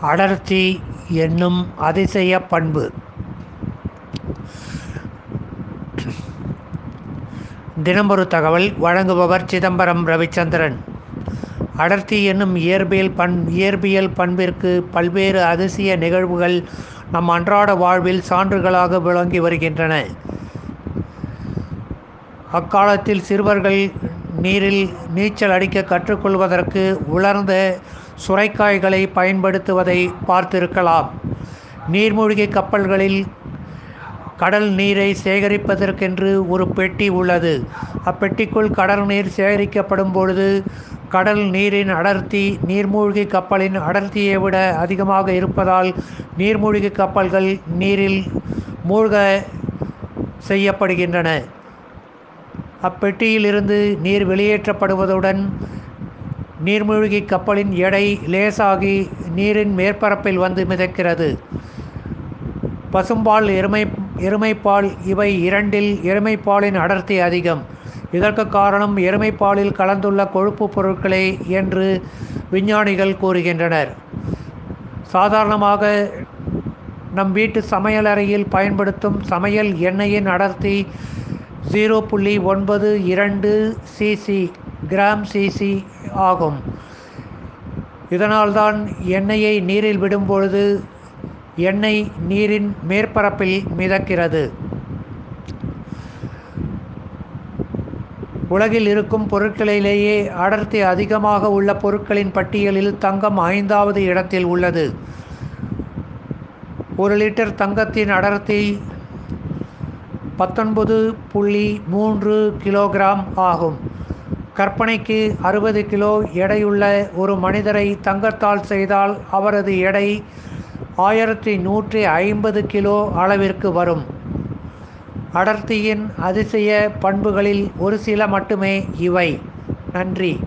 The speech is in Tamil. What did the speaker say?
அடர்த்தி என்னும் அதிசய பண்பு. தினமொரு தகவல் வழங்குபவர் சிதம்பரம் ரவிச்சந்திரன். அடர்த்தி என்னும் இயற்பியல் பண் இயற்பியல் பண்பிற்கு பல்வேறு அதிசய நிகழ்வுகள் நம் அன்றாட வாழ்வில் சான்றுகளாக விளங்கி வருகின்றன. அக்காலத்தில் சிறுவர்கள் நீரில் நீச்சல் அடிக்க கற்றுக்கொள்வதற்கு உலர்ந்த சுரைக்காய்களை பயன்படுத்துவதை பார்த்திருக்கலாம். நீர்மூழ்கி கப்பல்களில் கடல் நீரை சேகரிப்பதற்கென்று ஒரு பெட்டி உள்ளது. அப்பெட்டிக்குள் கடல் நீர் சேகரிக்கப்படும் பொழுது கடல் நீரின் அடர்த்தி நீர்மூழ்கி கப்பலின் அடர்த்தியை விட அதிகமாக இருப்பதால் நீர்மூழ்கி கப்பல்கள் நீரில் மூழ்க செய்யப்படுகின்றன. அப்பெட்டியிலிருந்து நீர் வெளியேற்றப்படுவதுடன் நீர்மூழ்கி கப்பலின் எடை லேசாகி நீரின் மேற்பரப்பில் வந்து மிதக்கிறது. பசும்பால் எருமை எருமைப்பால் இவை இரண்டில் எருமைப்பாலின் அடர்த்தி அதிகம். இதற்கு காரணம் எருமைப்பாலில் கலந்துள்ள கொழுப்பு பொருட்களே என்று விஞ்ஞானிகள் கூறுகின்றனர். சாதாரணமாக நம் வீட்டு சமையலறையில் பயன்படுத்தும் சமையல் எண்ணெயின் அடர்த்தி ஜீரோ புள்ளி ஒன்பது இரண்டு சிசி கிராம் சிசி ஆகும். இதனால்தான் எண்ணெயை நீரில் விடும்பொழுது எண்ணெய் நீரின் மேற்பரப்பில் மிதக்கிறது. உலகில் இருக்கும் பொருட்களிலேயே அடர்த்தி அதிகமாக உள்ள பொருட்களின் பட்டியலில் தங்கம் ஐந்தாவது இடத்தில் உள்ளது. ஒரு லிட்டர் தங்கத்தின் அடர்த்தி பத்தொன்பது புள்ளி மூன்று கிலோகிராம் ஆகும். கற்பனைக்கு அறுபது கிலோ எடையுள்ள ஒரு மனிதரை தங்கத்தால் செய்தால் அவரது எடை ஆயிரத்தி நூற்றி ஐம்பது கிலோ அளவிற்கு வரும். அடர்த்தியின் அதிசய பண்புகளில் ஒரு சில மட்டுமே இவை. நன்றி.